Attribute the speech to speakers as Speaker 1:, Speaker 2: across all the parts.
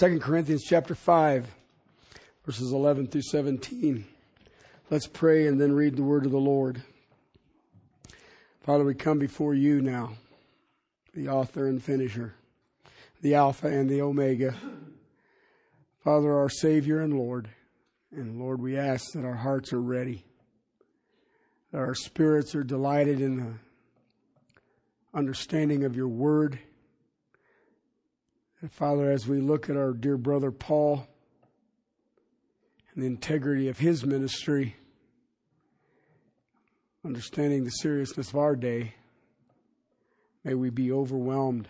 Speaker 1: 2 Corinthians chapter 5, verses 11 through 17. Let's pray and then read the word of the Lord. Father, we come before you now, the author and finisher, the Alpha and the Omega. Father, our Savior and Lord. And Lord, we ask that our hearts are ready, that our spirits are delighted in the understanding of your word. And Father, as we look at our dear brother Paul and the integrity of his ministry, understanding the seriousness of our day, may we be overwhelmed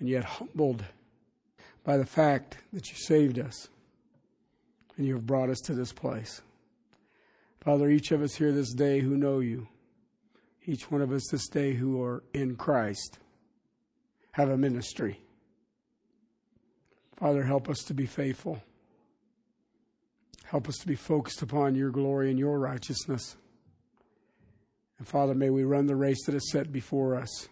Speaker 1: and yet humbled by the fact that you saved us and you have brought us to this place. Father, each of us here this day who know you, each one of us this day who are in Christ, have a ministry. Father, help us to be faithful. Help us to be focused upon your glory and your righteousness. And Father, may we run the race that is set before us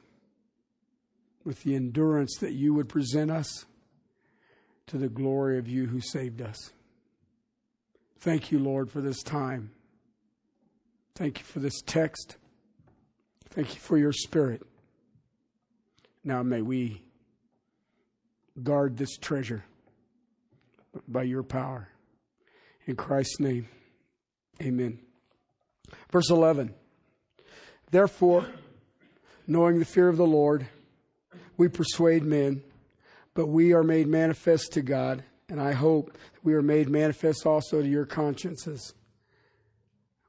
Speaker 1: with the endurance that you would present us to the glory of you who saved us. Thank you, Lord, for this time. Thank you for this text. Thank you for your spirit. Now may we guard this treasure by your power. In Christ's name, amen. Verse 11. Therefore, knowing the fear of the Lord, we persuade men, but we are made manifest to God, and I hope we are made manifest also to your consciences.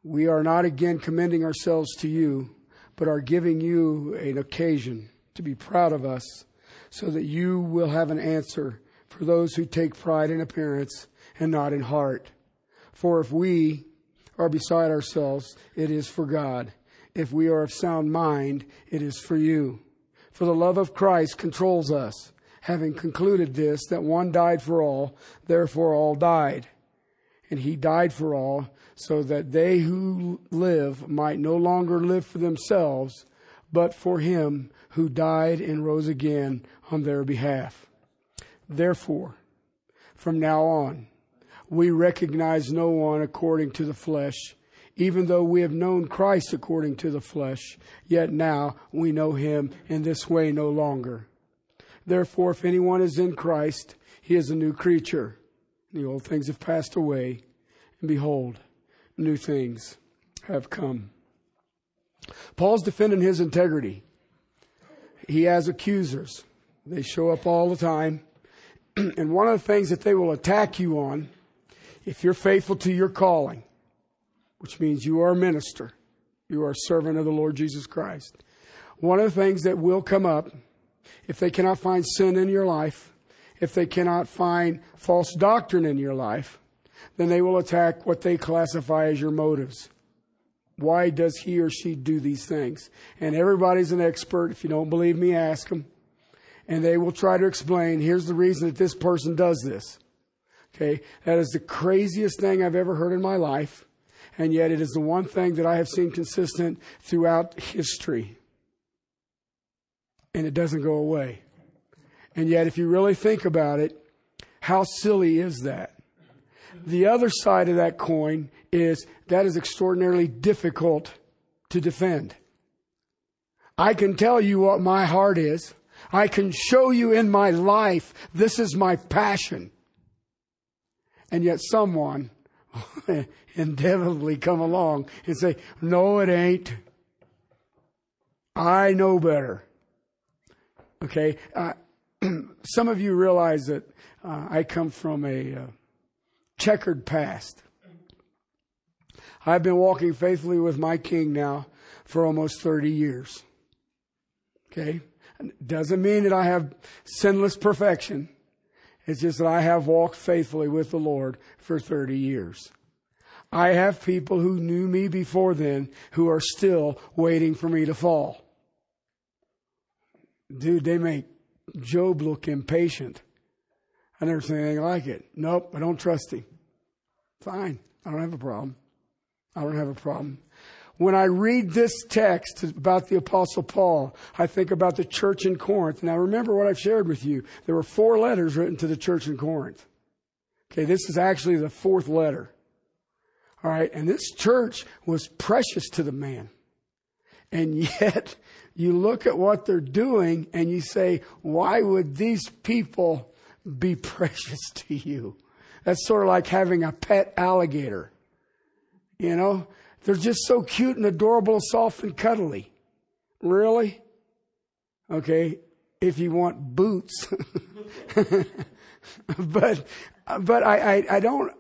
Speaker 1: We are not again commending ourselves to you, but are giving you an occasion to be proud of us, so that you will have an answer for those who take pride in appearance and not in heart. For if we are beside ourselves, it is for God if we are of sound mind, it is for you. For the love of Christ controls us, having concluded this, that one died for all, therefore all died. And he died for all, so that they who live might no longer live for themselves, but for him who died and rose again on their behalf. Therefore, from now on, we recognize no one according to the flesh even though we have known Christ according to the flesh, yet now we know him in this way no longer. Therefore, if anyone is in Christ, he is a new creature. The old things have passed away, and behold, new things have come. Paul's defending his integrity. He has accusers. They show up all the time. and one of the things that they will attack you on, if you're faithful to your calling, which means you are a minister. You are a servant of the Lord Jesus Christ. One of the things that will come up, if they cannot find sin in your life, if they cannot find false doctrine in your life, then they will attack what they classify as your motives. Why does he or she do these things? And everybody's an expert. If you don't believe me, ask them. And they will try to explain, here's the reason that this person does this. Okay. That is the craziest thing I've ever heard in my life and yet it is the one thing that I have seen consistent throughout history. And it doesn't go away. And yet, if you really think about it, how silly is that? The other side of that coin is that is extraordinarily difficult to defend. I can tell you what my heart is. I can show you in my life, this is my passion. And yet someone inevitably come along and say, no, it ain't. I know better. Okay. Uh, some of you realize that uh, I come from a uh, checkered past. I've been walking faithfully with my king now for almost 30 years. Okay. Doesn't mean that I have sinless perfection. It's just that I have walked faithfully with the Lord for 30 years. I have people who knew me before then who are still waiting for me to fall. Dude, they make Job look impatient. I never seen anything like it. Nope, I don't trust him. Fine, I don't have a problem. I don't have a problem. when I read this text about the Apostle Paul, I think about the church in Corinth. Now, remember what I've shared with you. There were four letters written to the church in Corinth. Okay, this is actually the fourth letter. All right, and this church was precious to the man. And yet, you look at what they're doing and you say, why would these people be precious to you? That's sort of like having a pet alligator. You know, they're just so cute and adorable, soft and cuddly. Really? Okay, if you want boots. but but I, I, I don't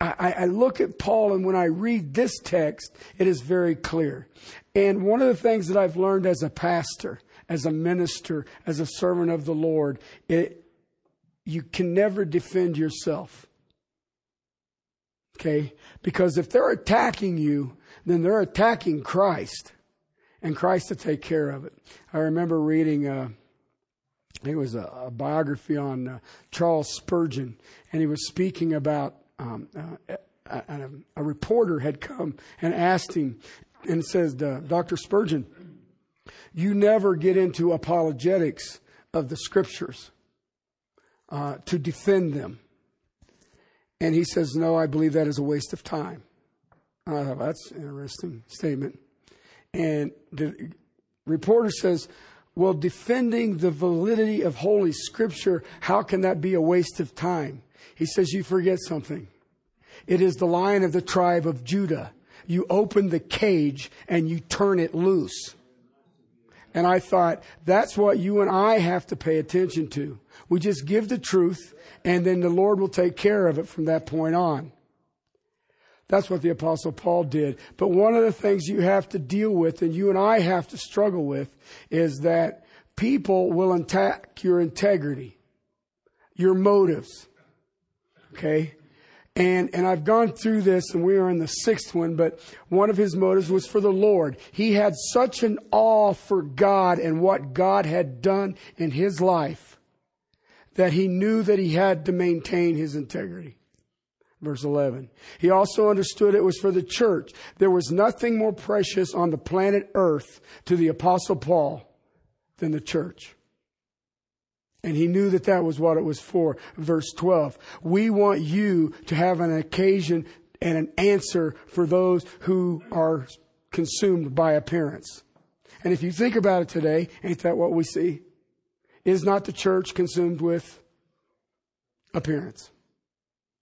Speaker 1: I, I, look at Paul and when I read this text, it is very clear. And one of the things that I've learned as a pastor, as a minister, as a servant of the Lord, it, you can never defend yourself. Okay? Because if they're attacking you, then they're attacking Christ. And Christ to take care of it. I remember reading, uh, I think it was a, a biography on uh, Charles Spurgeon, and he was speaking about um, uh, a, a, reporter had come and asked him and says, Dr. Spurgeon, you never get into apologetics of the scriptures uh, to defend them. And he says, No, I believe that is a waste of time. I thought, that's an interesting statement. And the reporter says, Well, defending the validity of Holy Scripture, how can that be a waste of time? He says, You forget something. It is the lion of the tribe of Judah. You open the cage and you turn it loose. And I thought, that's what you and I have to pay attention to. We just give the truth and then the Lord will take care of it from that point on. That's what the apostle Paul did. But one of the things you have to deal with and you and I have to struggle with is that people will attack your integrity, your motives. Okay? And, and I've gone through this and we are in the sixth one, but one of his motives was for the Lord. He had such an awe for God and what God had done in his life that he knew that he had to maintain his integrity. Verse 11. He also understood it was for the church. There was nothing more precious on the planet earth to the apostle Paul than the church. And he knew that that was what it was for. Verse 12. We want you to have an occasion and an answer for those who are consumed by appearance. And if you think about it today, ain't that what we see? Is not the church consumed with appearance?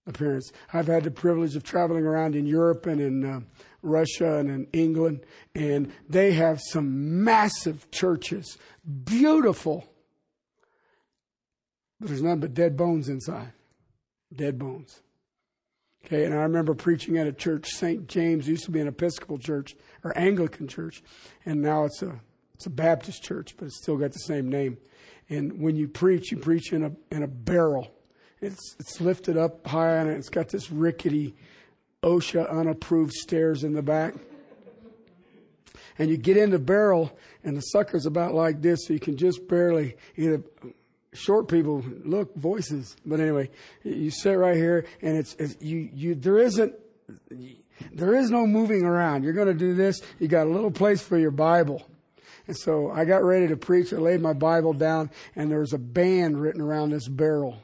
Speaker 1: Appearance. I've had the privilege of traveling around in Europe and in uh, Russia and in England, and they have some massive churches, beautiful but there's nothing but dead bones inside. Dead bones. Okay, and I remember preaching at a church, St. James, used to be an Episcopal church or Anglican church, and now it's a it's a Baptist church, but it's still got the same name. And when you preach, you preach in a in a barrel. It's it's lifted up high on it. It's got this rickety OSHA unapproved stairs in the back. And you get in the barrel, and the sucker's about like this, so you can just barely either short people look voices but anyway you sit right here and it's, it's you you there isn't there is no moving around you're going to do this you got a little place for your bible and so i got ready to preach. I laid my bible down and there was a band written around this barrel.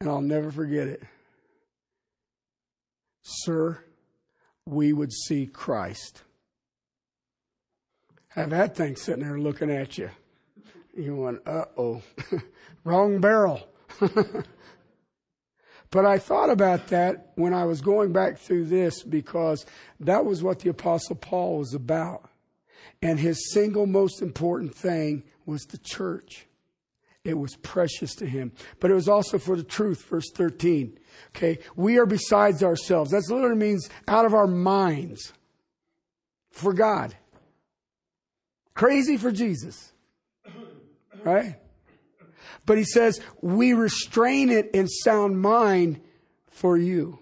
Speaker 1: And i'll never forget it. Sir we would see christ. Have that thing sitting there looking at you. You went, uh oh, wrong barrel. but I thought about that when I was going back through this because that was what the Apostle Paul was about. And his single most important thing was the church. It was precious to him. But it was also for the truth, verse 13. Okay, we are besides ourselves. That literally means out of our minds for God. Crazy for Jesus right? But he says, we restrain it in sound mind for you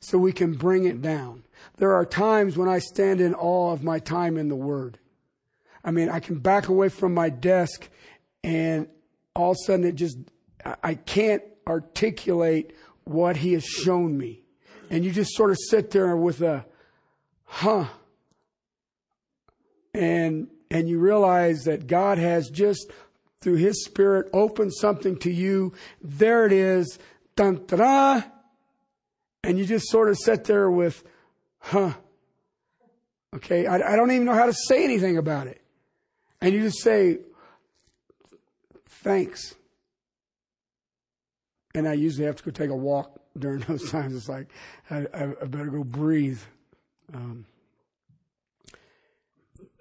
Speaker 1: so we can bring it down. There are times when I stand in awe of my time in the Word. I mean, I can back away from my desk and all of a sudden it just, I can't articulate what He has shown me. And you just sort of sit there with a, huh. And, and you realize that God has just through His Spirit opened something to you. There it is. Dun, da, and you just sort of sit there with, huh. Okay, I, I don't even know how to say anything about it. And you just say, thanks. And I usually have to go take a walk during those times. It's like, I, I better go breathe. Um,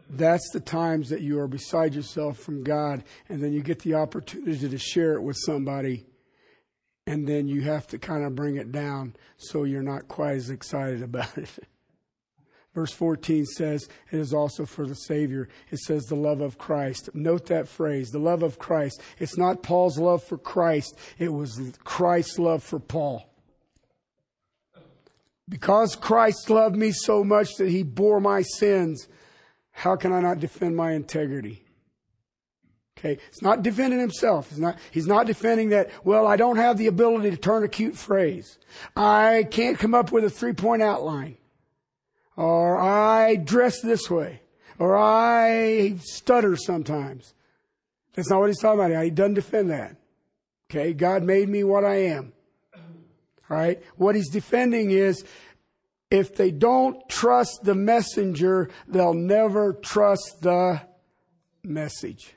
Speaker 1: that's the times that you are beside yourself from God, and then you get the opportunity to share it with somebody, and then you have to kind of bring it down so you're not quite as excited about it. Verse 14 says, It is also for the Savior. It says, the love of Christ. Note that phrase, the love of Christ. It's not Paul's love for Christ, it was Christ's love for Paul. Because Christ loved me so much that he bore my sins, how can I not defend my integrity? Okay, it's not defending himself. He's not, he's not defending that, well, I don't have the ability to turn a cute phrase. I can't come up with a three point outline. Or I dress this way. Or I stutter sometimes. That's not what he's talking about. He doesn't defend that. Okay, God made me what I am. All right? What he's defending is if they don't trust the messenger, they'll never trust the message.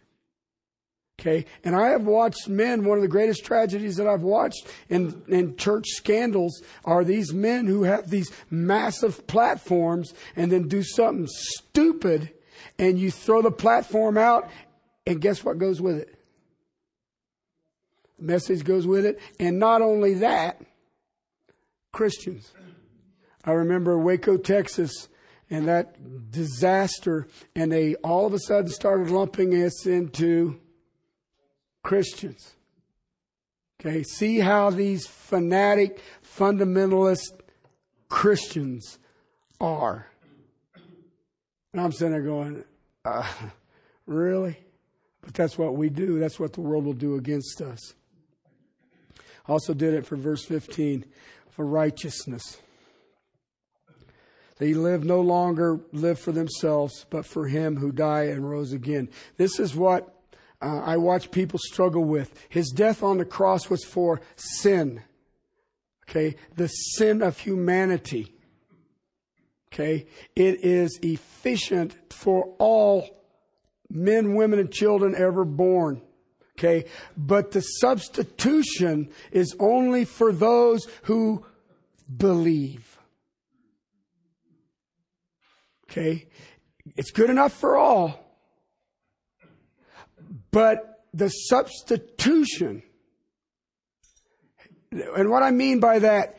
Speaker 1: Okay. And I have watched men, one of the greatest tragedies that I've watched in, in church scandals are these men who have these massive platforms and then do something stupid and you throw the platform out and guess what goes with it? The message goes with it. And not only that, Christians. I remember Waco, Texas, and that disaster, and they all of a sudden started lumping us into Christians. Okay, see how these fanatic, fundamentalist Christians are. And I'm sitting there going, uh, really? But that's what we do. That's what the world will do against us. Also did it for verse 15 for righteousness. They live no longer live for themselves, but for him who died and rose again. This is what uh, I watch people struggle with. His death on the cross was for sin. Okay, the sin of humanity. Okay, it is efficient for all men, women, and children ever born. Okay, but the substitution is only for those who believe. Okay, it's good enough for all. But the substitution, and what I mean by that,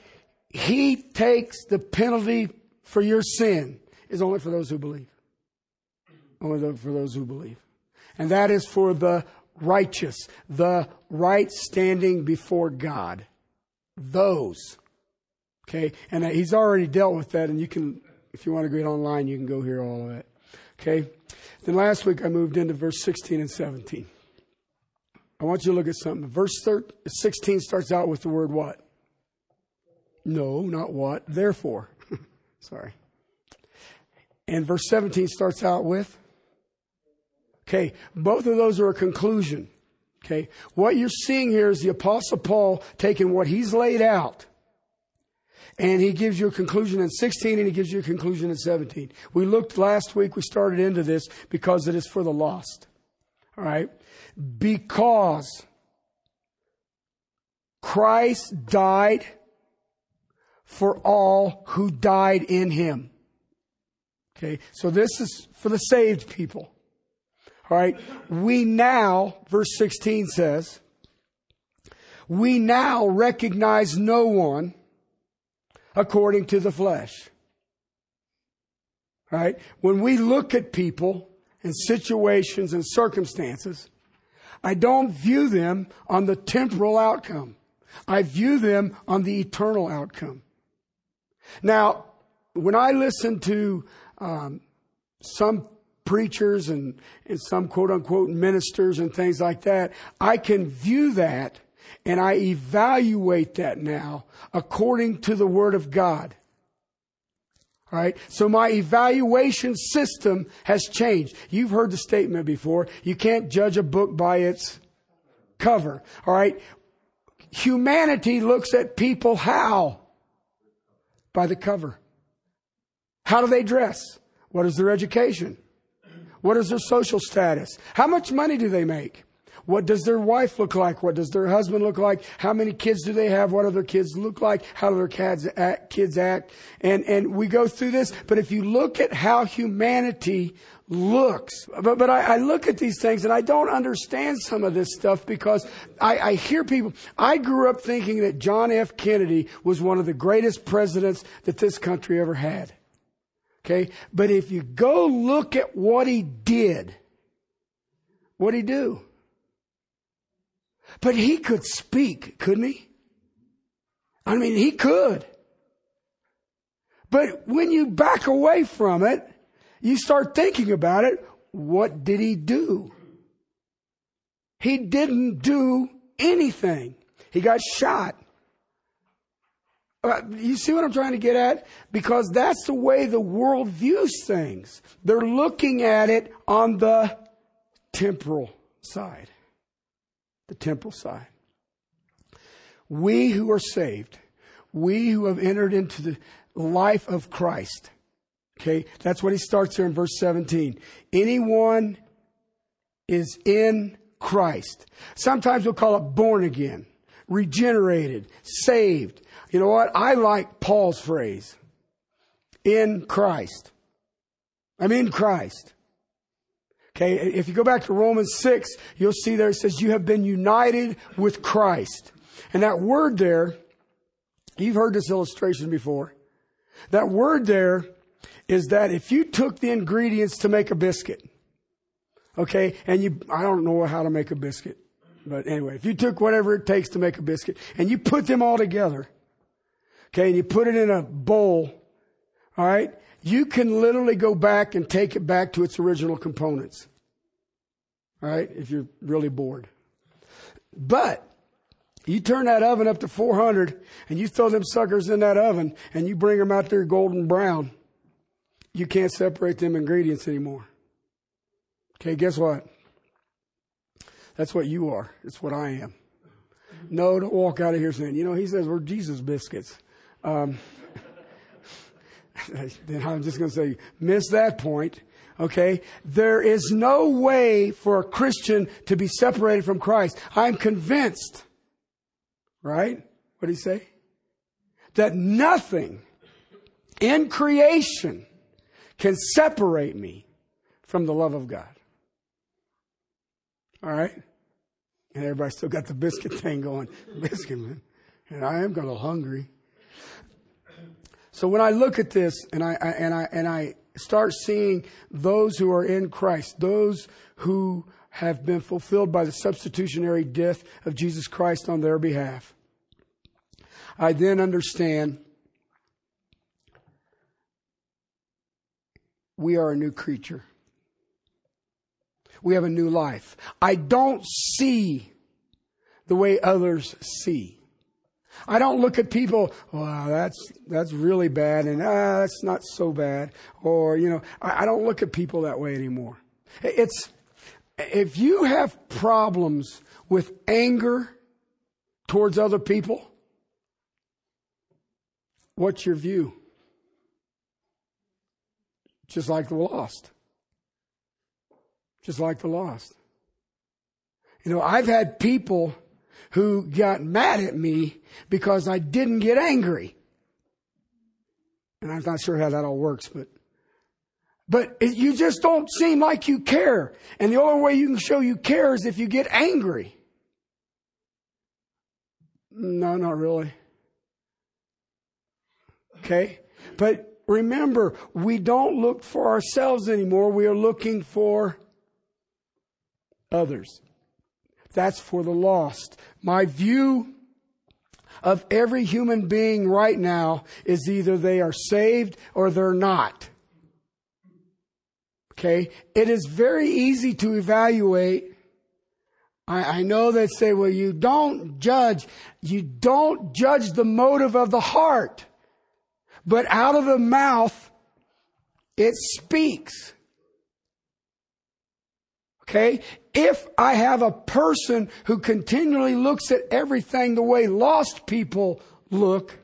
Speaker 1: he takes the penalty for your sin is only for those who believe. Only for those who believe. And that is for the righteous, the right standing before God. Those. Okay? And uh, he's already dealt with that, and you can, if you want to go online, you can go hear all of it. Okay? Then last week I moved into verse 16 and 17. I want you to look at something. Verse 16 starts out with the word what? No, not what. Therefore. Sorry. And verse 17 starts out with? Okay, both of those are a conclusion. Okay, what you're seeing here is the Apostle Paul taking what he's laid out and he gives you a conclusion in 16 and he gives you a conclusion in 17. We looked last week, we started into this because it is for the lost. All right? Because Christ died for all who died in him. Okay, so this is for the saved people. All right, we now, verse 16 says, we now recognize no one according to the flesh. Right? When we look at people and situations and circumstances, I don't view them on the temporal outcome. I view them on the eternal outcome. Now, when I listen to um, some preachers and, and some quote unquote ministers and things like that, I can view that and I evaluate that now according to the Word of God. All right. So my evaluation system has changed. You've heard the statement before. You can't judge a book by its cover. All right. Humanity looks at people how? By the cover. How do they dress? What is their education? What is their social status? How much money do they make? What does their wife look like? What does their husband look like? How many kids do they have? What do their kids look like? How do their kids act? Kids act? And, and we go through this, but if you look at how humanity looks, but, but I, I look at these things and I don't understand some of this stuff because I, I hear people, I grew up thinking that John F. Kennedy was one of the greatest presidents that this country ever had. Okay. But if you go look at what he did, what'd he do? But he could speak, couldn't he? I mean, he could. But when you back away from it, you start thinking about it. What did he do? He didn't do anything. He got shot. Uh, you see what I'm trying to get at? Because that's the way the world views things. They're looking at it on the temporal side the temple side. We who are saved, we who have entered into the life of Christ, okay, that's what he starts here in verse 17. Anyone is in Christ. Sometimes we'll call it born again, regenerated, saved. You know what? I like Paul's phrase in Christ. I'm in Christ. Okay, if you go back to Romans 6, you'll see there it says, You have been united with Christ. And that word there, you've heard this illustration before. That word there is that if you took the ingredients to make a biscuit, okay, and you, I don't know how to make a biscuit, but anyway, if you took whatever it takes to make a biscuit and you put them all together, okay, and you put it in a bowl, all right, you can literally go back and take it back to its original components. All right, if you're really bored. But you turn that oven up to 400 and you throw them suckers in that oven and you bring them out there golden brown. You can't separate them ingredients anymore. Okay, guess what? That's what you are. It's what I am. No, don't walk out of here saying, you know, he says we're Jesus biscuits. Um, then I'm just going to say, miss that point. Okay? There is no way for a Christian to be separated from Christ. I'm convinced. Right? What did he say? That nothing in creation can separate me from the love of God. All right? And everybody still got the biscuit thing going. Biscuit, man. And I am a little hungry. So when I look at this and I, I, and I and I start seeing those who are in Christ, those who have been fulfilled by the substitutionary death of Jesus Christ on their behalf, I then understand we are a new creature. We have a new life. I don't see the way others see. I don't look at people, wow, that's, that's really bad and ah, that's not so bad. Or, you know, I, I don't look at people that way anymore. It's, if you have problems with anger towards other people, what's your view? Just like the lost. Just like the lost. You know, I've had people who got mad at me because I didn't get angry. And I'm not sure how that all works, but, but it, you just don't seem like you care. And the only way you can show you care is if you get angry. No, not really. Okay? But remember, we don't look for ourselves anymore. We are looking for others. That's for the lost. My view of every human being right now is either they are saved or they're not. Okay? It is very easy to evaluate. I, I know they say, well, you don't judge. You don't judge the motive of the heart. But out of the mouth It speaks. Okay? If I have a person who continually looks at everything the way lost people look,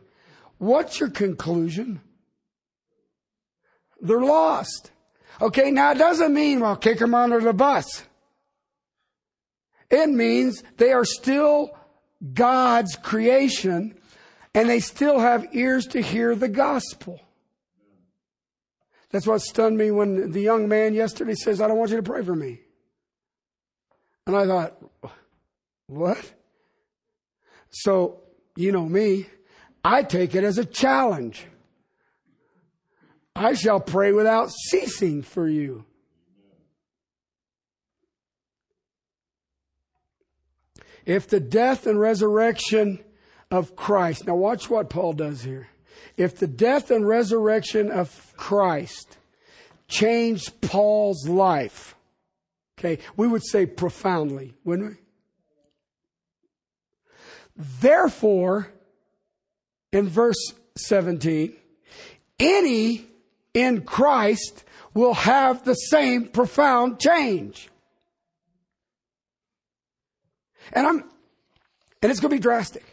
Speaker 1: what's your conclusion? They're lost. Okay, now it doesn't mean, well, kick them under the bus. It means they are still God's creation and they still have ears to hear the gospel. That's what stunned me when the young man yesterday says, I don't want you to pray for me. And I thought, what? So, you know me, I take it as a challenge. I shall pray without ceasing for you. If the death and resurrection of Christ, now watch what Paul does here. If the death and resurrection of Christ changed Paul's life, okay, we would say profoundly, wouldn't we? Therefore, in verse 17, any in Christ will have the same profound change. And I'm, and it's going to be drastic.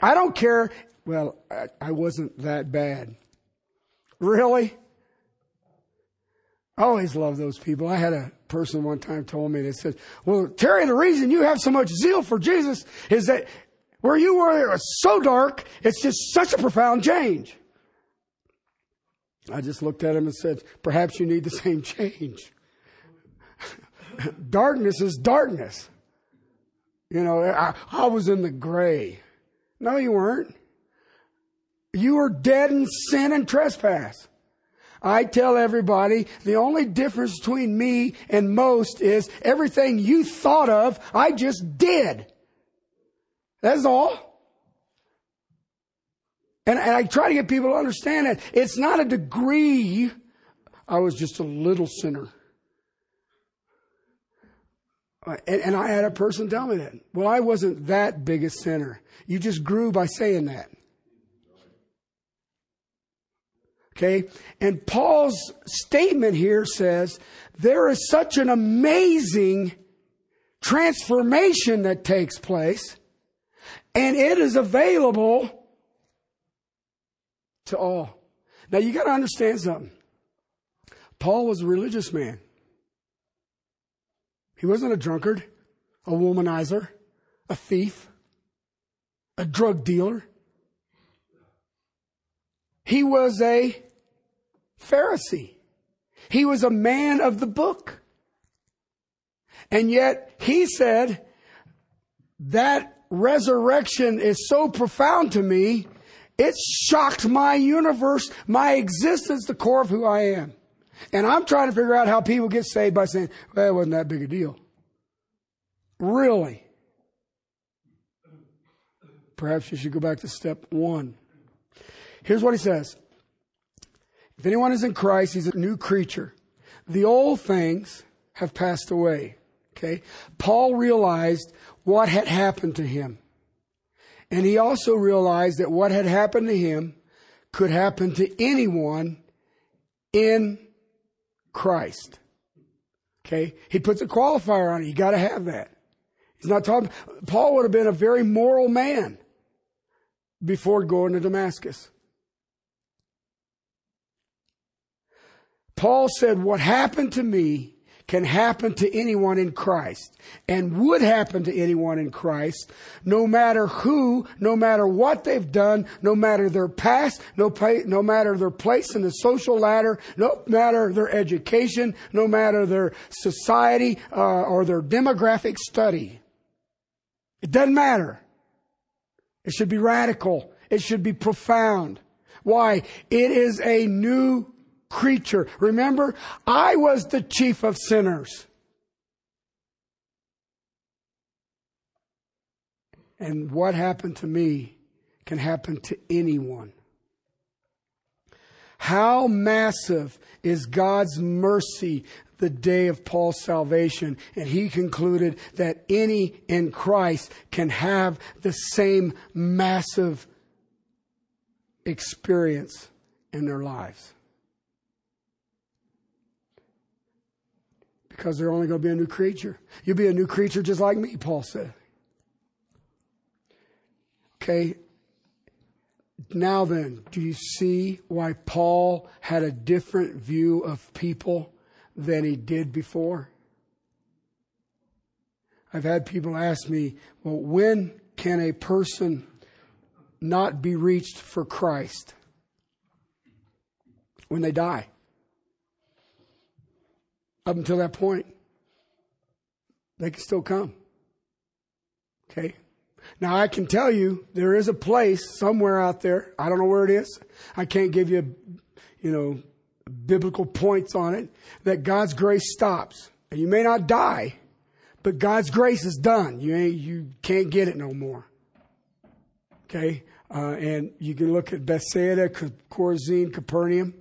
Speaker 1: I don't care. Well, I, I wasn't that bad. Really? I always love those people. I had a person one time told me that said, well, Terry, the reason you have so much zeal for Jesus is that where you were, it was so dark, it's just such a profound change. I just looked at him and said, perhaps you need the same change. darkness is darkness. You know, I, I was in the gray. No, you weren't. You were dead in sin and trespass. I tell everybody the only difference between me and most is everything you thought of, I just did. That's all. And, and I try to get people to understand that it's not a degree. I was just a little sinner. And, and I had a person tell me that. Well, I wasn't that big a sinner. You just grew by saying that. Okay? And Paul's statement here says there is such an amazing transformation that takes place, and it is available to all. Now you got to understand something. Paul was a religious man. He wasn't a drunkard, a womanizer, a thief, a drug dealer. He was a Pharisee. He was a man of the book. And yet he said, that resurrection is so profound to me, it shocked my universe, my existence, the core of who I am. And I'm trying to figure out how people get saved by saying, well, it wasn't that big a deal. Really? Perhaps you should go back to step one. Here's what he says. If anyone is in Christ, he's a new creature. The old things have passed away. Okay. Paul realized what had happened to him. And he also realized that what had happened to him could happen to anyone in Christ. Okay? He puts a qualifier on it. You gotta have that. He's not talking, Paul would have been a very moral man before going to Damascus. Paul said, what happened to me can happen to anyone in Christ and would happen to anyone in Christ, no matter who, no matter what they've done, no matter their past, no, no matter their place in the social ladder, no matter their education, no matter their society uh, or their demographic study. It doesn't matter. It should be radical. It should be profound. Why? It is a new creature. Remember, I was the chief of sinners. And what happened to me can happen to anyone. How massive is God's mercy the day of Paul's salvation? And he concluded that any in Christ can have the same massive experience in their lives. Because they're only going to be a new creature. You'll be a new creature just like me, Paul said. Okay. Now then, do you see why Paul had a different view of people than he did before? I've had people ask me, well, when can a person not be reached for Christ? When they die. Up until that point, they can still come. Okay? Now I can tell you there is a place somewhere out there. I don't know where it is. I can't give you, you know, biblical points on it that God's grace stops. And you may not die, but God's grace is done. You ain't, you can't get it no more. Okay? Uh, and you can look at Bethsaida, Chorazin, Capernaum.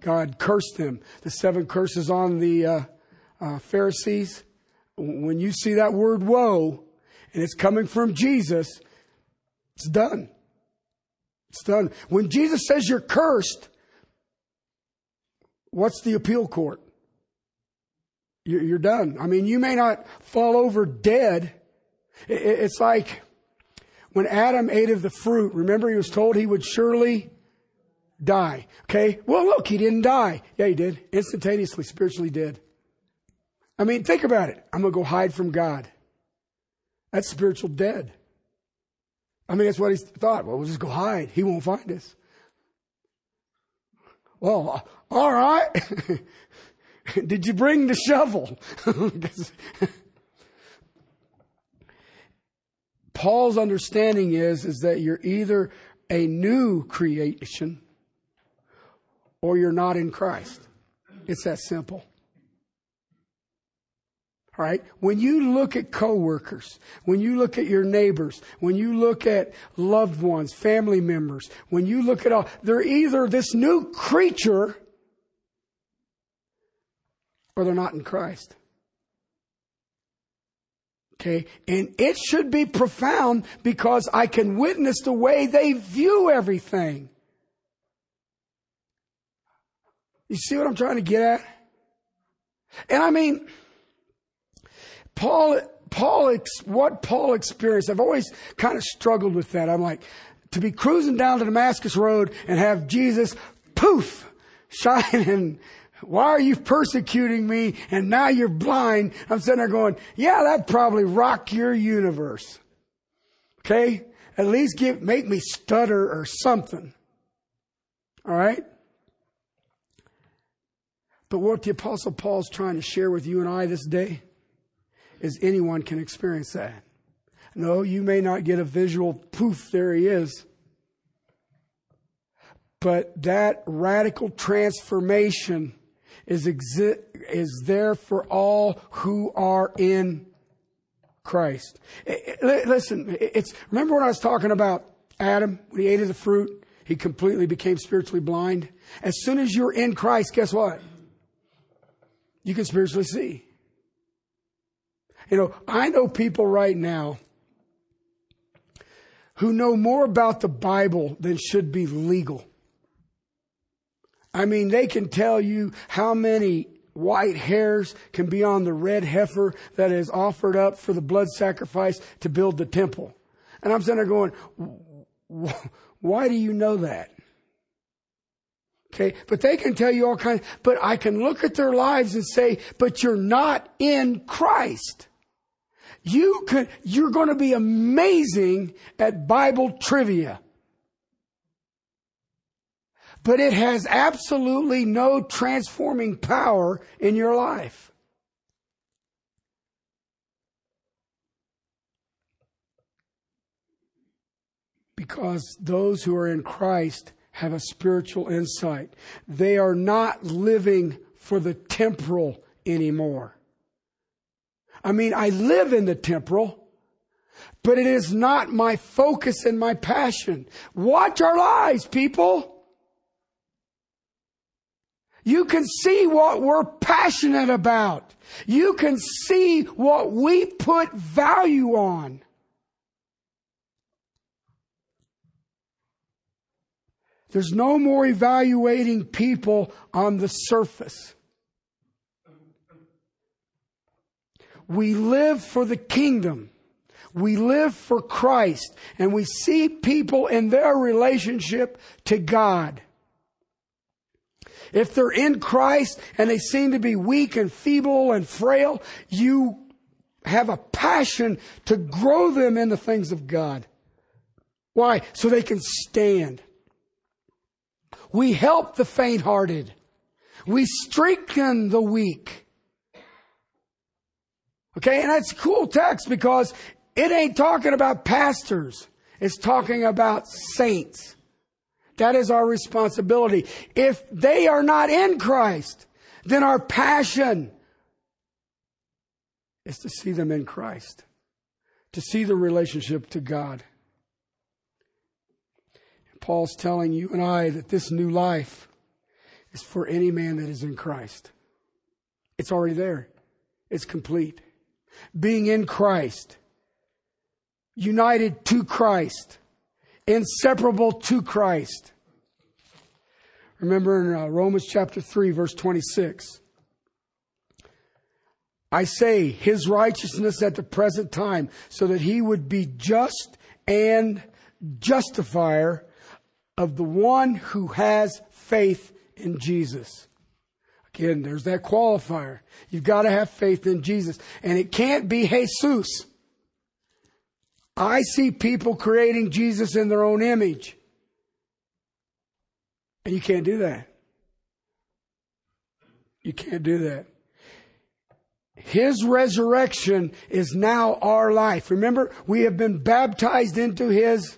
Speaker 1: God cursed them. The seven curses on the uh, uh, Pharisees. When you see that word woe, and it's coming from Jesus, it's done. It's done. When Jesus says you're cursed, what's the appeal court? You're done. I mean, you may not fall over dead. It's like when Adam ate of the fruit, remember he was told he would surely die. Okay? Well, look, he didn't die. Yeah, he did. Instantaneously, spiritually dead. I mean, think about it. I'm going to go hide from God. That's spiritual dead. I mean, that's what he thought. Well, we'll just go hide. He won't find us. Well, uh, all right. Did you bring the shovel? Paul's understanding is, is that you're either a new creation or you're not in Christ. It's that simple. All right. When you look at coworkers, when you look at your neighbors, when you look at loved ones, family members, when you look at all, they're either this new creature or they're not in Christ. Okay. And it should be profound because I can witness the way they view everything. You see what I'm trying to get at? And I mean, Paul, Paul, what Paul experienced, I've always kind of struggled with that. I'm like, to be cruising down the Damascus Road and have Jesus, poof, shining. Why are you persecuting me? And now you're blind. I'm sitting there going, yeah, that probably rock your universe. Okay? At least give, make me stutter or something. All right? But what the apostle Paul's trying to share with you and I this day is anyone can experience that. No, you may not get a visual poof, there he is. But that radical transformation is, exi- is there for all who are in Christ. Eh, eh, it, it, listen, it's, remember when I was talking about Adam, when he ate of the fruit, he completely became spiritually blind? As soon as you're in Christ, guess what? You can spiritually see. You know, I know people right now who know more about the Bible than should be legal. I mean, they can tell you how many white hairs can be on the red heifer that is offered up for the blood sacrifice to build the temple. And I'm sitting there going, why do you know that? Okay. But they can tell you all kinds, but I can look at their lives and say, but you're not in Christ. You could, you're going to be amazing at Bible trivia. But it has absolutely no transforming power in your life. Because those who are in Christ have a spiritual insight. They are not living for the temporal anymore. I mean, I live in the temporal, but it is not my focus and my passion. Watch our lives, people. You can see what we're passionate about. You can see what we put value on. There's no more evaluating people on the surface. we live for the kingdom. We live for Christ and we see people in their relationship to God. If they're in Christ and they seem to be weak and feeble and frail, you have a passion to grow them in the things of God. Why? So they can stand. We help the faint hearted. We strengthen the weak. Okay, and that's a cool text because it ain't talking about pastors. It's talking about saints. That is our responsibility. If they are not in Christ, then our passion is to see them in Christ, to see the relationship to God. Paul's telling you and I that this new life is for any man that is in Christ. It's already there. It's complete. Being in Christ, united to Christ, inseparable to Christ. Remember in uh, Romans chapter 3, verse 26. I say his righteousness at the present time, so that he would be just and justifier of the one who has faith in Jesus. Again, there's that qualifier. You've got to have faith in Jesus. And it can't be Jesus. I see people creating Jesus in their own image. And you can't do that. You can't do that. His resurrection is now our life. Remember, we have been baptized into His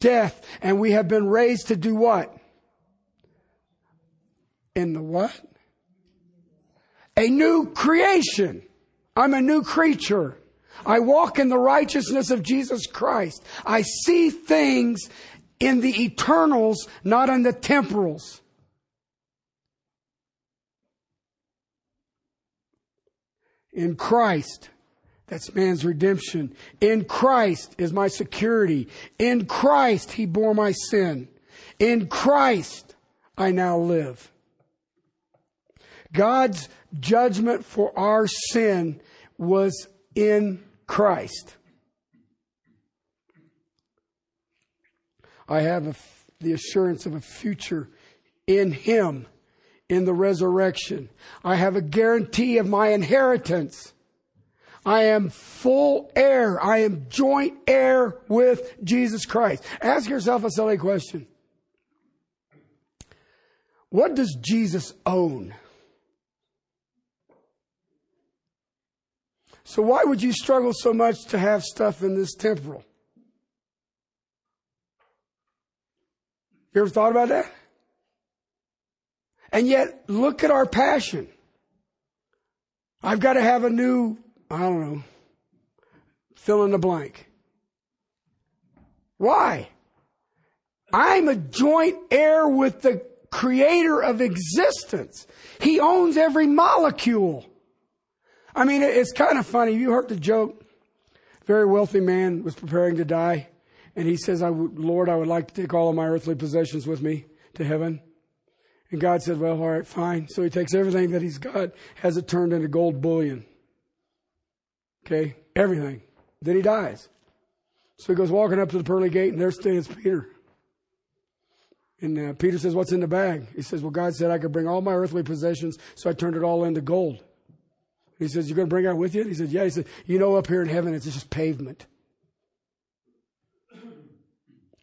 Speaker 1: death and we have been raised to do what? In the what? A new creation. I'm a new creature. I walk in the righteousness of Jesus Christ. I see things in the eternals, not in the temporals. In Christ, that's man's redemption. In Christ is my security. In Christ, He bore my sin. In Christ, I now live. God's judgment for our sin was in Christ. I have the assurance of a future in Him, in the resurrection. I have a guarantee of my inheritance. I am full heir. I am joint heir with Jesus Christ. Ask yourself a silly question. What does Jesus own? So why would you struggle so much to have stuff in this temporal? You ever thought about that? And yet, look at our passion. I've got to have a new, I don't know, fill in the blank. Why? I'm a joint heir with the creator of existence. He owns every molecule. I mean, it's kind of funny. You heard the joke. Very wealthy man was preparing to die. And he says, I Lord, I would like to take all of my earthly possessions with me to heaven. And God said, Well, all right, fine. So he takes everything that he's got, has it turned into gold bullion. Okay? Everything. Then he dies. So he goes walking up to the pearly gate, and there stands Peter. And uh, Peter says, What's in the bag? He says, Well, God said I could bring all my earthly possessions, so I turned it all into gold. He says, You're going to bring that with you? He says, Yeah. He said, You know, up here in heaven, it's just pavement.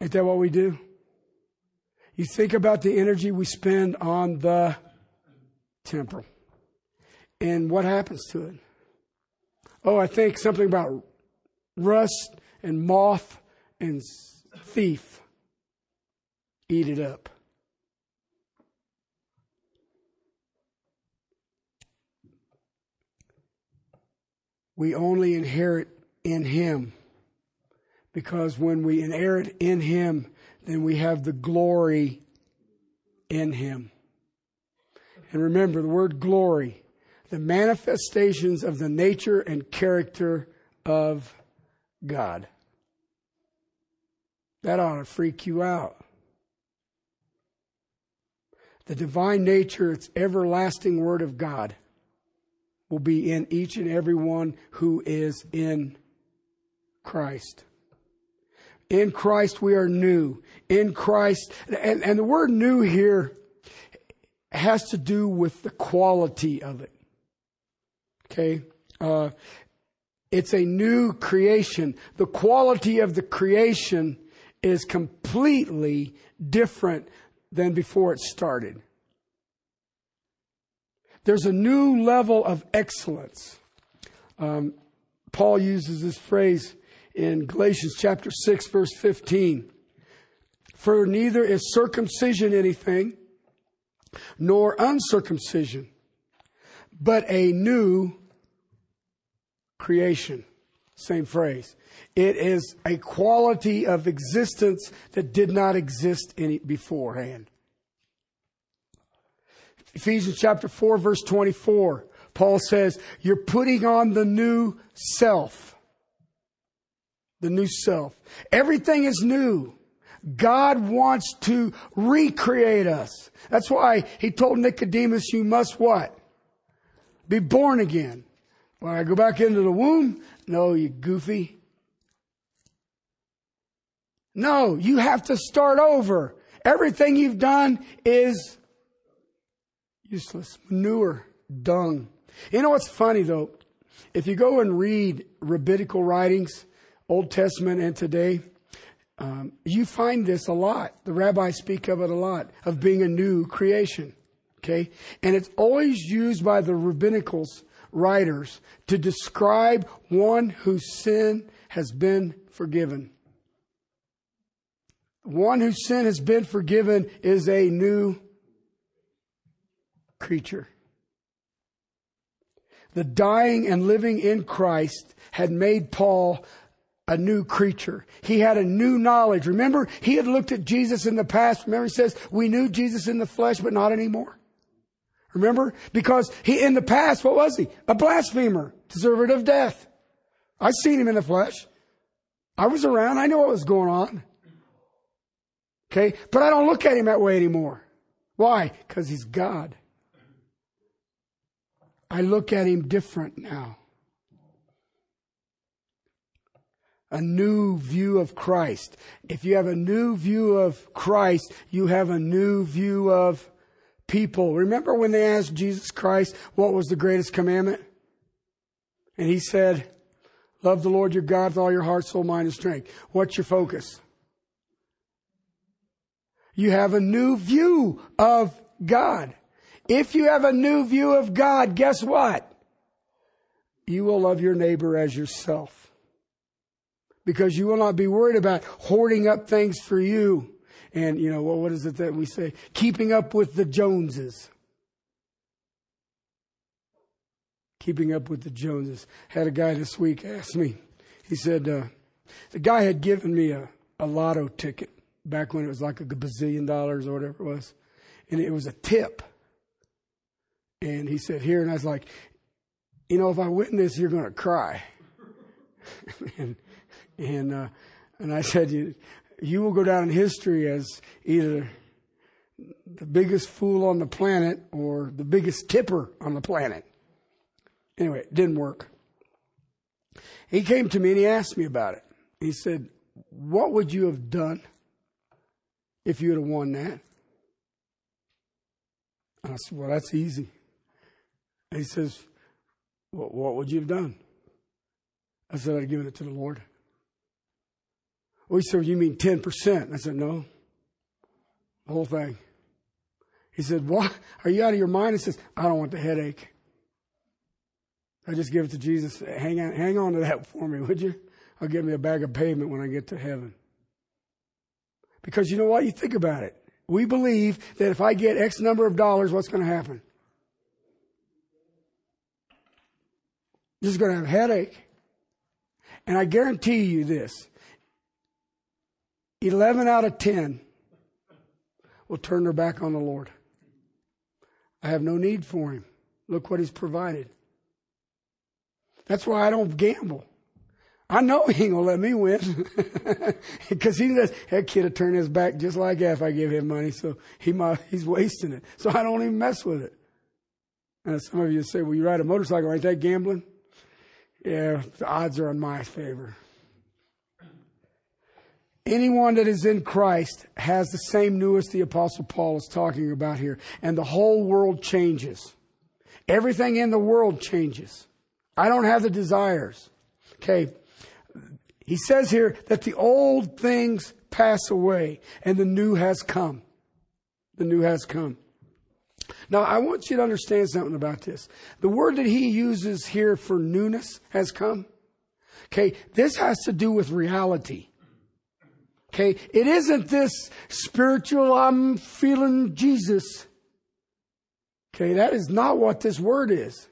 Speaker 1: Ain't that what we do? You think about the energy we spend on the temporal. And what happens to it? Oh, I think something about rust and moth and thief eat it up. We only inherit in Him because when we inherit in Him, then we have the glory in Him. And remember the word glory, the manifestations of the nature and character of God. That ought to freak you out. The divine nature, it's everlasting word of God. will be in each and every one who is in Christ. In Christ we are new. In Christ, and, and the word new here has to do with the quality of it. Okay? Uh, it's a new creation. The quality of the creation is completely different than before it started. There's a new level of excellence. Um, Paul uses this phrase in Galatians chapter 6, verse 15. For neither is circumcision anything, nor uncircumcision, but a new creation. Same phrase. It is a quality of existence that did not exist any beforehand. Ephesians chapter 4 verse 24. Paul says, you're putting on the new self. The new self. Everything is new. God wants to recreate us. That's why he told Nicodemus, you must what? Be born again. When I go back into the womb? No, you goofy. No, you have to start over. Everything you've done is useless. Manure, dung. You know what's funny though? If you go and read rabbinical writings, Old Testament and today, um, you find this a lot. The rabbis speak of it a lot, of being a new creation. Okay? And it's always used by the rabbinicals writers to describe one whose sin has been forgiven. One whose sin has been forgiven is a new creature. The dying and living in Christ had made Paul a new creature. He had a new knowledge. Remember, he had looked at Jesus in the past. Remember, he says, we knew Jesus in the flesh, but not anymore. Remember? Because he, in the past, what was he? A blasphemer, deserved of death. I seen him in the flesh. I was around. I know what was going on. Okay. But I don't look at him that way anymore. Why? Because he's God. I look at him different now. A new view of Christ. If you have a new view of Christ, you have a new view of people. Remember when they asked Jesus Christ what was the greatest commandment? And he said, Love the Lord your God with all your heart, soul, mind, and strength. What's your focus? You have a new view of God. If you have a new view of God, guess what? You will love your neighbor as yourself. Because you will not be worried about hoarding up things for you and, you know, well, what is it that we say? Keeping up with the Joneses. Keeping up with the Joneses. Had a guy this week ask me, he said, uh, the guy had given me a, a lotto ticket back when it was like a bazillion dollars or whatever it was. And it was a tip. And he said, here. And I was like, you know, if I win this, you're going to cry. and, and, uh, and I said, you will go down in history as either the biggest fool on the planet or the biggest tipper on the planet. Anyway, it didn't work. He came to me and he asked me about it. He said, What would you have done if you had won that? And I said, Well, that's easy. And he says, well, What would you have done? I said, I'd have given it to the Lord. Well, he said, You mean 10%? I said, No, the whole thing. He said, What? Are you out of your mind? He says, I don't want the headache. I just give it to Jesus. Hang on, hang on to that for me, would you? I'll give me a bag of pavement when I get to heaven. Because you know what? You think about it. We believe that if I get X number of dollars, what's going to happen? Just going to have a headache. And I guarantee you this 11 out of 10 will turn their back on the Lord. I have no need for him. Look what he's provided. That's why I don't gamble. I know he ain't gonna let me win. Because he does that kid will turn his back just like that if I give him money, so he might he's wasting it. So I don't even mess with it. And some of you say, well, you ride a motorcycle, ain't that gambling? Yeah, the odds are in my favor. Anyone that is in Christ has the same news the Apostle Paul is talking about here. And the whole world changes. Everything in the world changes. I don't have the desires. Okay. He says here that the old things pass away and the new has come. The new has come. Now, I want you to understand something about this. The word that he uses here for newness has come. Okay, this has to do with reality. Okay, it isn't this spiritual, I'm feeling Jesus. Okay, that is not what this word is.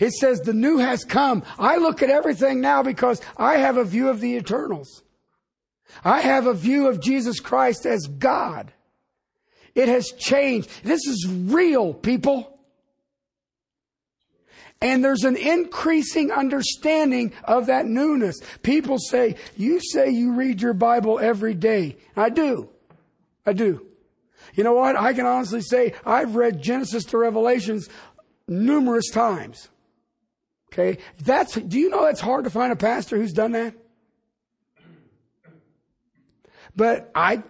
Speaker 1: It says the new has come. I look at everything now because I have a view of the eternals. I have a view of Jesus Christ as God. It has changed. This is real, people. And there's an increasing understanding of that newness. People say, you say you read your Bible every day. I do. I do. You know what? I can honestly say I've read Genesis to Revelations numerous times. Okay. That's, do you know it's hard to find a pastor who's done that? But I,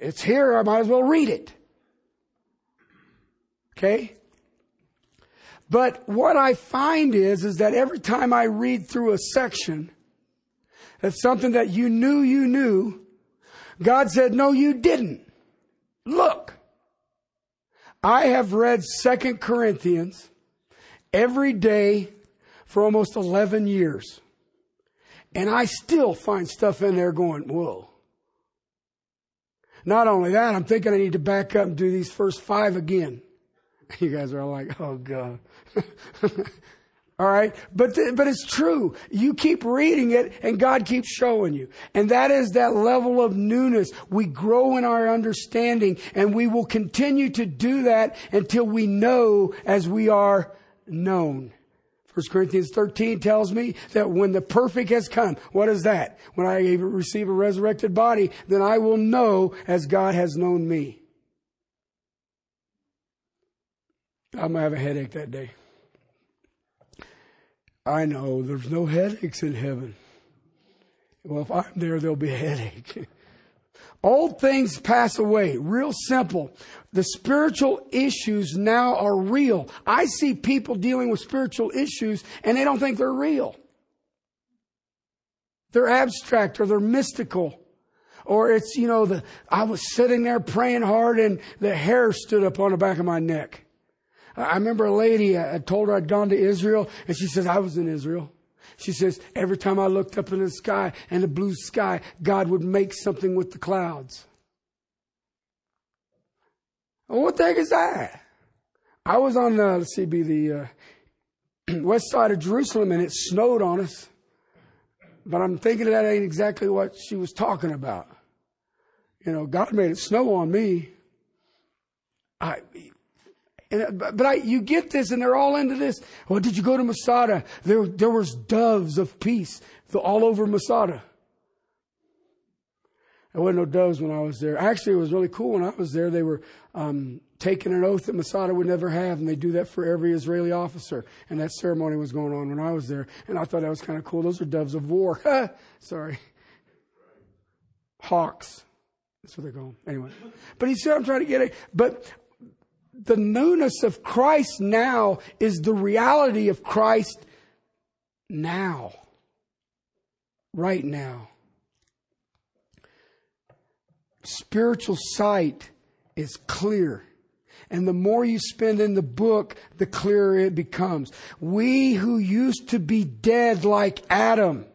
Speaker 1: it's here. I might as well read it. Okay. But what I find is, is that every time I read through a section, that's something that you knew you knew, God said, no, you didn't. Look, I have read Second Corinthians every day for almost 11 years. And I still find stuff in there going, whoa. Not only that, I'm thinking I need to back up and do these first five again. You guys are all like, oh God. all right. But, th- but it's true. You keep reading it and God keeps showing you. And that is that level of newness. We grow in our understanding and we will continue to do that until we know as we are known. 1 Corinthians 13 tells me that when the perfect has come, what is that? When I receive a resurrected body, then I will know as God has known me. I'm going to have a headache that day. I know there's no headaches in heaven. Well, if I'm there, there'll be a headache. Old things pass away. Real simple. The spiritual issues now are real. I see people dealing with spiritual issues and they don't think they're real. They're abstract or they're mystical. Or it's, you know, the, I was sitting there praying hard and the hair stood up on the back of my neck. I remember a lady, I told her I'd gone to Israel, and she says, I was in Israel. She says, every time I looked up in the sky and the blue sky, God would make something with the clouds. Well, what the heck is that? I was on the, let's see, be the uh, west side of Jerusalem and it snowed on us. But I'm thinking that ain't exactly what she was talking about. You know, God made it snow on me. I, and, but I, you get this, and they're all into this. Well, did you go to Masada? There, there was doves of peace all over Masada. There wasn't no doves when I was there. Actually, it was really cool when I was there. They were um, taking an oath that Masada would never have, and they do that for every Israeli officer. And that ceremony was going on when I was there, and I thought that was kind of cool. Those are doves of war. Sorry, hawks. That's what they're called. Anyway, but he said, I'm trying to get it." But the newness of Christ now is the reality of Christ now. Right now. Spiritual sight is clear. And the more you spend in the book, the clearer it becomes. We who used to be dead like Adam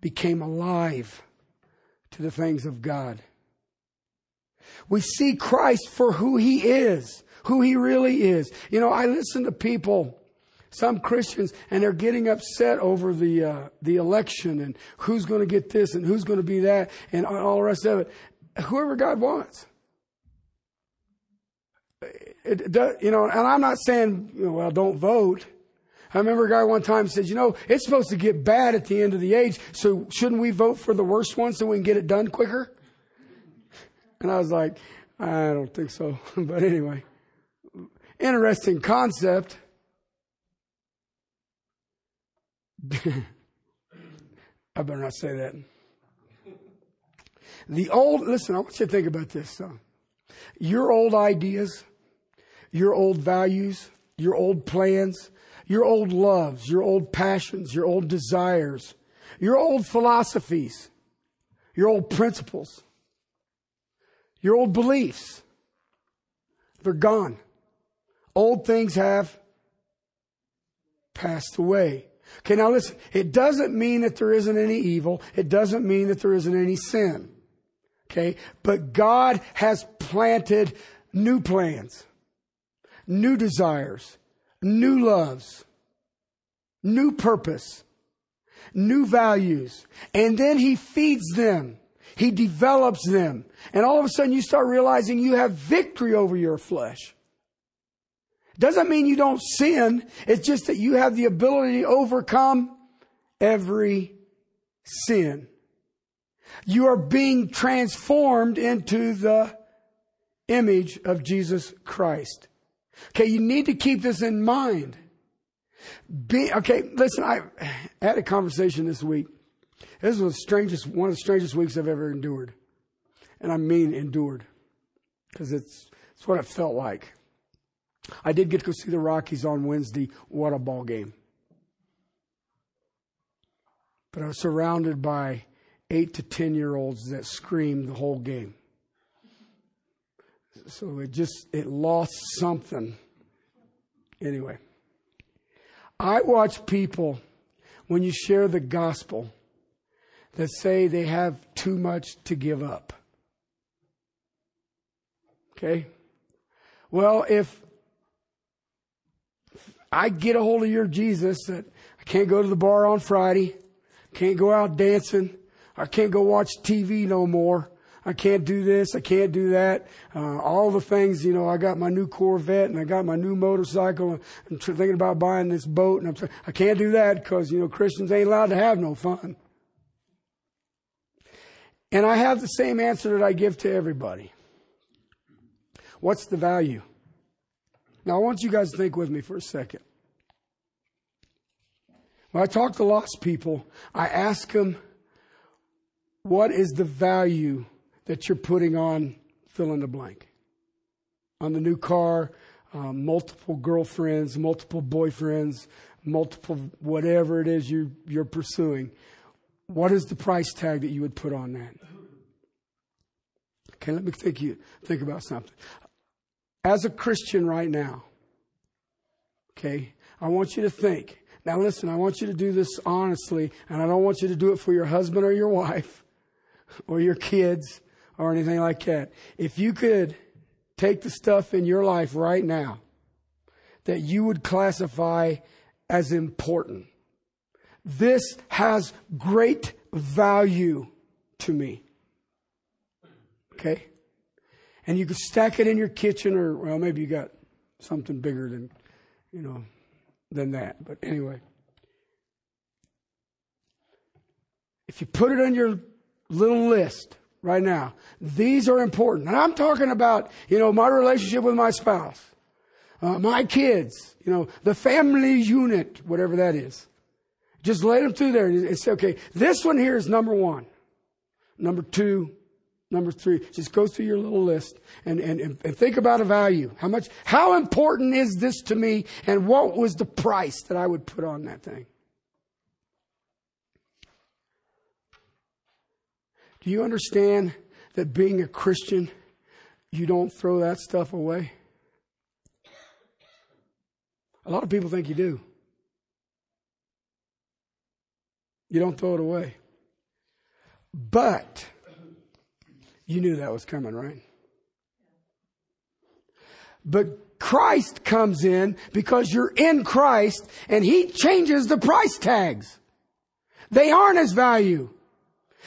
Speaker 1: became alive to the things of God. We see Christ for who he is, who he really is. You know, I listen to people, some Christians, and they're getting upset over the, uh, the election and who's going to get this and who's going to be that and all the rest of it. Whoever God wants. It, it, you know, and I'm not saying, well, don't vote. I remember a guy one time said, you know, it's supposed to get bad at the end of the age, so shouldn't we vote for the worst one so we can get it done quicker? And I was like, I don't think so. but anyway, interesting concept. I better not say that. The old, listen, I want you to think about this. Your old ideas, your old values, your old plans, your old loves, your old passions, your old desires, your old philosophies, your old principles, your old beliefs. They're gone. Old things have passed away. Okay, now listen, it doesn't mean that there isn't any evil. It doesn't mean that there isn't any sin. Okay, but God has planted new plans, new desires, new loves, new purpose, new values, and then He feeds them. He develops them. And all of a sudden you start realizing you have victory over your flesh. Doesn't mean you don't sin. It's just that you have the ability to overcome every sin. You are being transformed into the image of Jesus Christ. Okay, you need to keep this in mind. Be, okay, listen, I had a conversation this week. This was the strangest, one of the strangest weeks I've ever endured. And I mean endured. Because it's, it's what it felt like. I did get to go see the Rockies on Wednesday. What a ball game. But I was surrounded by eight to 10 year olds that screamed the whole game. So it just, it lost something. Anyway, I watch people when you share the gospel that say they have too much to give up. Okay? Well, if I get a hold of your Jesus that I can't go to the bar on Friday, can't go out dancing, I can't go watch TV no more. I can't do this. I can't do that. Uh, all the things, you know, I got my new Corvette and I got my new motorcycle. I'm thinking about buying this boat and I'm, I can't do that because, you know, Christians ain't allowed to have no fun. And I have the same answer that I give to everybody. What's the value? Now, I want you guys to think with me for a second. When I talk to lost people, I ask them, what is the value that you're putting on fill in the blank? On the new car, um, multiple girlfriends, multiple boyfriends, multiple whatever it is you, you're pursuing. What is the price tag that you would put on that? Okay, let me think you think about something. As a Christian right now, okay, I want you to think. Now listen, I want you to do this honestly, and I don't want you to do it for your husband or your wife or your kids or anything like that. If you could take the stuff in your life right now that you would classify as important, this has great value to me. Okay? And you could stack it in your kitchen or, well, maybe you got something bigger than, you know, than that. But anyway. If you put it on your little list right now, these are important. And I'm talking about, you know, my relationship with my spouse, uh, my kids, you know, the family unit, whatever that is. Just lay them through there and say, okay, this one here is number one. Number two, Number three, just go through your little list and, and, and think about a value. How much, how important is this to me and what was the price that I would put on that thing? Do you understand that being a Christian, you don't throw that stuff away? A lot of people think you do. You don't throw it away. But you knew that was coming, right? But Christ comes in because you're in Christ and He changes the price tags. They aren't as value.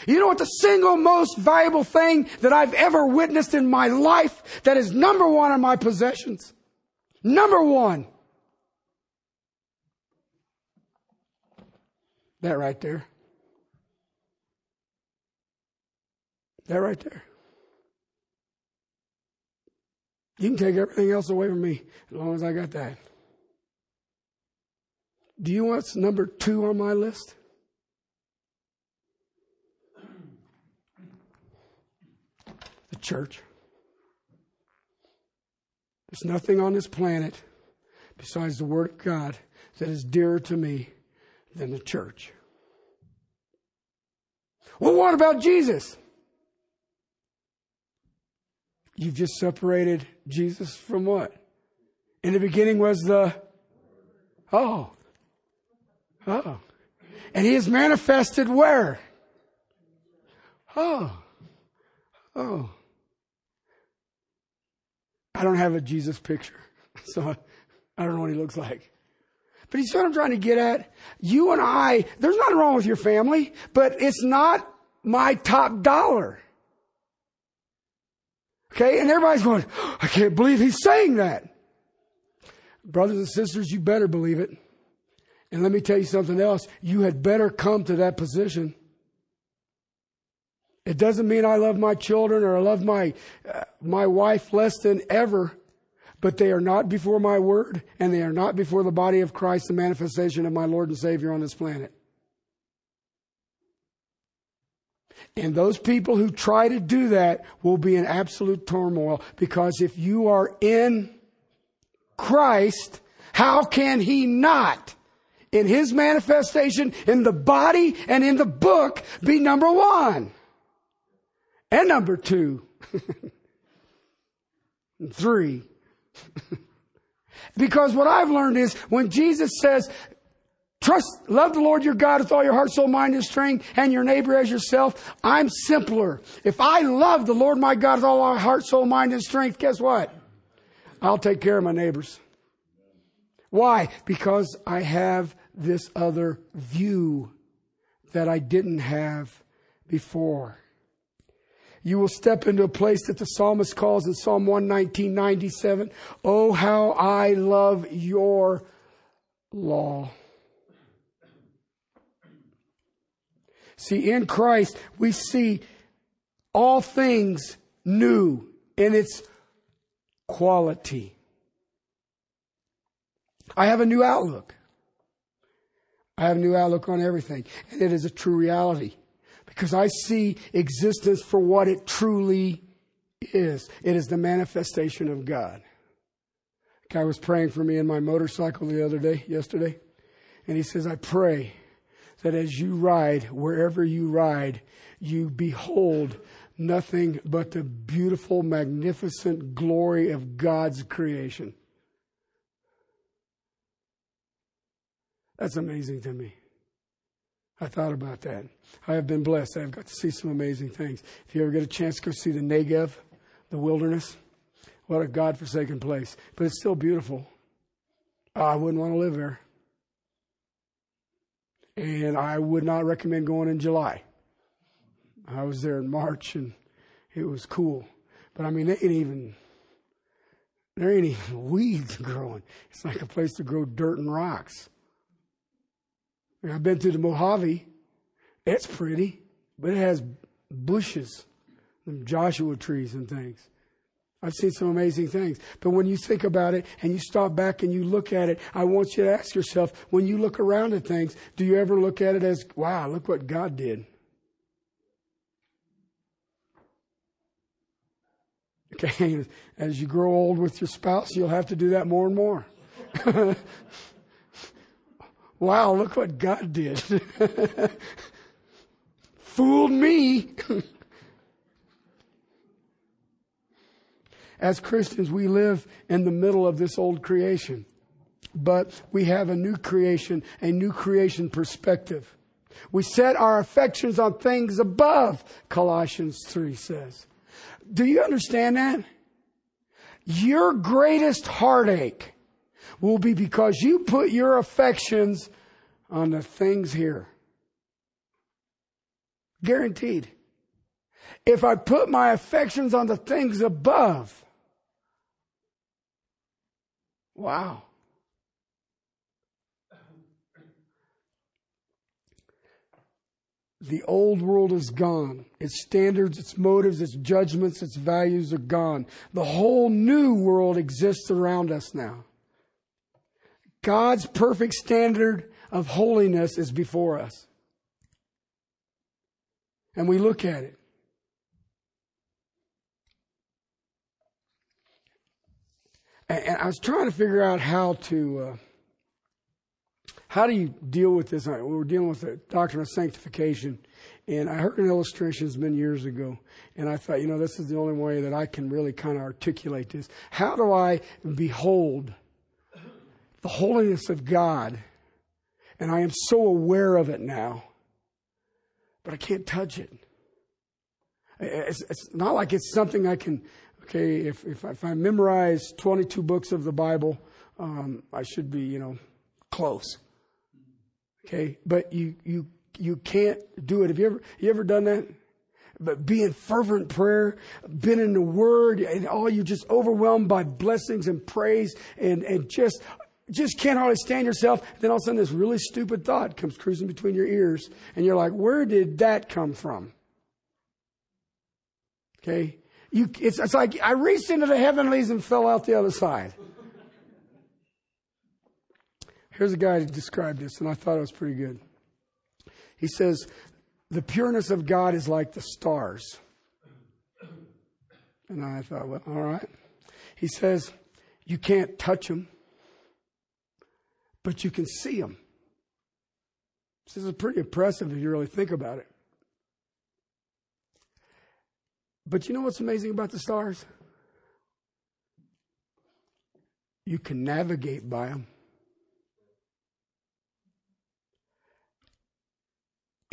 Speaker 1: You know what the single most valuable thing that I've ever witnessed in my life that is number one on my possessions? Number one. That right there. That right there. You can take everything else away from me as long as I got that. Do you want number two on my list? The church. There's nothing on this planet besides the Word of God that is dearer to me than the church. Well, what about Jesus? You've just separated Jesus from what? In the beginning was the, oh, oh. And he is manifested where? Oh, oh. I don't have a Jesus picture, so I don't know what he looks like. But you see what I'm trying to get at? You and I, there's nothing wrong with your family, but it's not my top dollar. Okay, and everybody's going, I can't believe he's saying that. Brothers and sisters, you better believe it. And let me tell you something else. You had better come to that position. It doesn't mean I love my children or I love my, uh, my wife less than ever, but they are not before my word and they are not before the body of Christ, the manifestation of my Lord and Savior on this planet. And those people who try to do that will be in absolute turmoil because if you are in Christ, how can he not, in his manifestation, in the body and in the book, be number one? And number two. and three. because what I've learned is when Jesus says, trust, love the Lord your God with all your heart, soul, mind, and strength, and your neighbor as yourself, I'm simpler. If I love the Lord my God with all my heart, soul, mind, and strength, guess what? I'll take care of my neighbors. Why? Because I have this other view that I didn't have before you will step into a place that the psalmist calls in Psalm 119, 97. Oh, how I love your law. See, in Christ, we see all things new in its quality. I have a new outlook. I have a new outlook on everything, and it is a true reality because I see existence for what it truly is. It is the manifestation of God. Guy was praying for me in my motorcycle the other day, yesterday, and he says, I pray that as you ride, wherever you ride, you behold nothing but the beautiful, magnificent glory of God's creation. That's amazing to me. I thought about that. I have been blessed. I've got to see some amazing things. If you ever get a chance to go see the Negev, the wilderness, what a God forsaken place. But it's still beautiful. Oh, I wouldn't want to live there. And I would not recommend going in July. I was there in March and it was cool. But I mean, they ain't even, there ain't even weeds growing. It's like a place to grow dirt and rocks. I've been to the Mojave. It's pretty, but it has bushes, and Joshua trees and things. I've seen some amazing things. But when you think about it and you stop back and you look at it, I want you to ask yourself when you look around at things, do you ever look at it as, wow, look what God did? Okay, as you grow old with your spouse, you'll have to do that more and more. Wow, look what God did. Fooled me. As Christians, we live in the middle of this old creation, but we have a new creation, a new creation perspective. We set our affections on things above, Colossians 3 says. Do you understand that? Your greatest heartache will be because you put your affections on the things here. Guaranteed. If I put my affections on the things above, wow. The old world is gone. Its standards, its motives, its judgments, its values are gone. The whole new world exists around us now. God's perfect standard of holiness is before us. And we look at it. And, I was trying to figure out how to. Uh, how do you deal with this? We were dealing with the doctrine of sanctification, and I heard an illustration it's been years ago, and I thought, you know, this is the only way that I can really kind of articulate this. How do I behold the holiness of God? And I am so aware of it now, but I can't touch it. It's, it's not like it's something I can, okay, if, if, if I memorize 22 books of the Bible, um, I should be, you know, close. Okay, but you you you can't do it. Have you ever you ever done that? But be in fervent prayer, been in the Word, and all you just overwhelmed by blessings and praise, and and just just can't hardly stand yourself. Then all of a sudden, this really stupid thought comes cruising between your ears, and you're like, "Where did that come from?" Okay, you it's it's like I reached into the heavenlies and fell out the other side. Here's a guy who described this, and I thought it was pretty good. He says, The pureness of God is like the stars. And I thought, well, all right. He says, You can't touch them, but you can see them. This is pretty impressive if you really think about it. But you know what's amazing about the stars? You can navigate by them.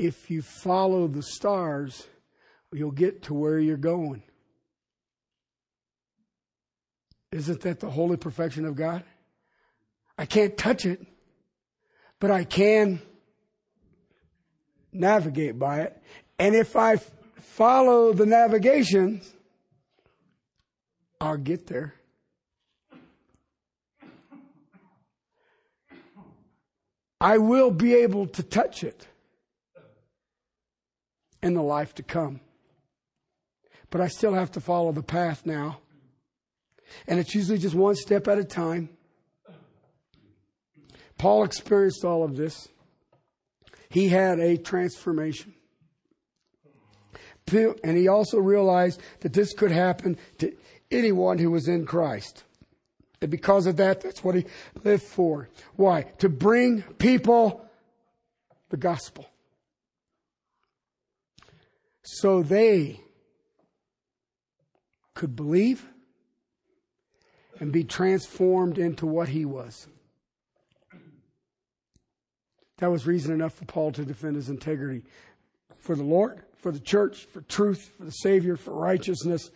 Speaker 1: if you follow the stars, you'll get to where you're going. Isn't that the holy perfection of God? I can't touch it, but I can navigate by it. And if I follow the navigation, I'll get there. I will be able to touch it in the life to come. But I still have to follow the path now. And it's usually just one step at a time. Paul experienced all of this. He had a transformation. And he also realized that this could happen to anyone who was in Christ. And because of that, that's what he lived for. Why? To bring people the gospel so they could believe and be transformed into what he was. That was reason enough for Paul to defend his integrity for the Lord, for the church, for truth, for the Savior, for righteousness,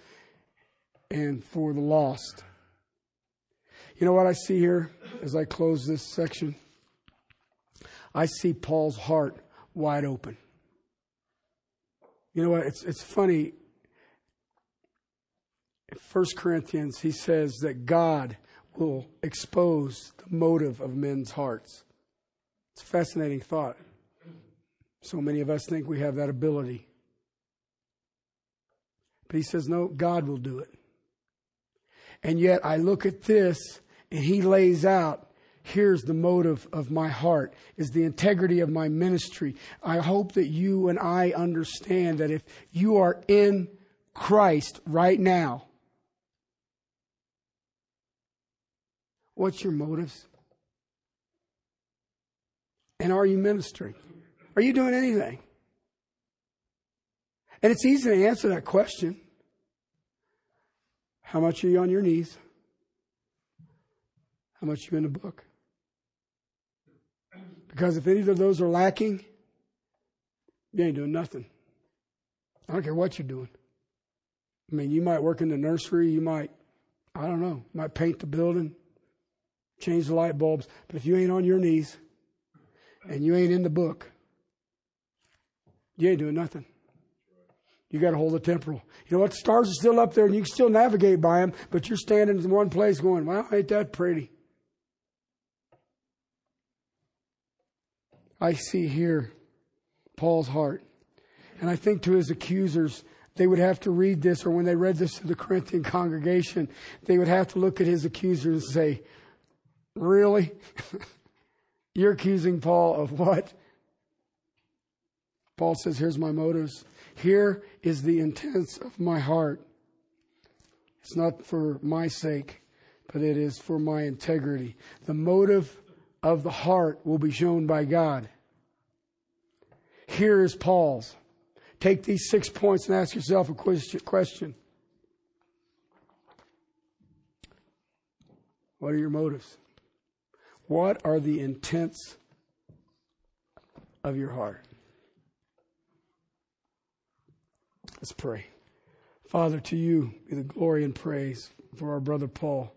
Speaker 1: and for the lost. You know what I see here as I close this section? I see Paul's heart wide open. You know what? It's, it's funny. In 1 Corinthians, he says that God will expose the motive of men's hearts. It's a fascinating thought. So many of us think we have that ability. But he says, no, God will do it. And yet I look at this and he lays out here's the motive of my heart is the integrity of my ministry. I hope that you and i understand that if you are in christ right now what's your motives? And are you ministering? Are you doing anything and it's easy to answer that question how much are you on your knees how much are you in the book because if any of those are lacking, you ain't doing nothing. I don't care what you're doing. I mean, you might work in the nursery, you might, I don't know, might paint the building, change the light bulbs, but if you ain't on your knees and you ain't in the book, you ain't doing nothing. You got to hold the temporal. You know what? Stars are still up there and you can still navigate by them, but you're standing in one place going, well, ain't that pretty? I see here Paul's heart. And I think to his accusers, they would have to read this, or when they read this to the Corinthian congregation, they would have to look at his accusers and say, Really? You're accusing Paul of what? Paul says, Here's my motives. Here is the intents of my heart. It's not for my sake, but it is for my integrity. The motive of the heart will be shown by God. Here is Paul's. Take these six points and ask yourself a question. What are your motives? What are the intents of your heart? Let's pray. Father, to you be the glory and praise for our brother Paul.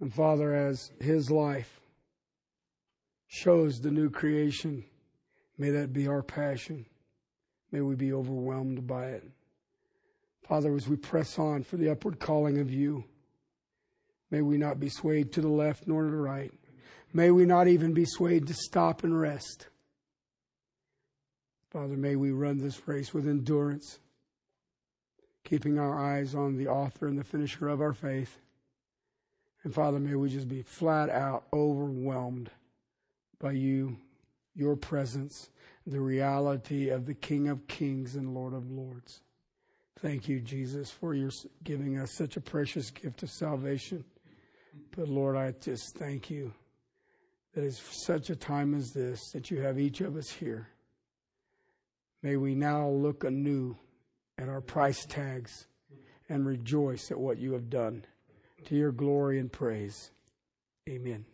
Speaker 1: And Father, as his life shows the new creation, may that be our passion. May we be overwhelmed by it. Father, as we press on for the upward calling of you, may we not be swayed to the left nor to the right. May we not even be swayed to stop and rest. Father, may we run this race with endurance, keeping our eyes on the author and the finisher of our faith. And Father, may we just be flat out overwhelmed by you, your presence, the reality of the King of Kings and Lord of Lords. Thank you, Jesus, for your giving us such a precious gift of salvation. But Lord, I just thank you that it's such a time as this that you have each of us here. May we now look anew at our price tags and rejoice at what you have done to your glory and praise. Amen.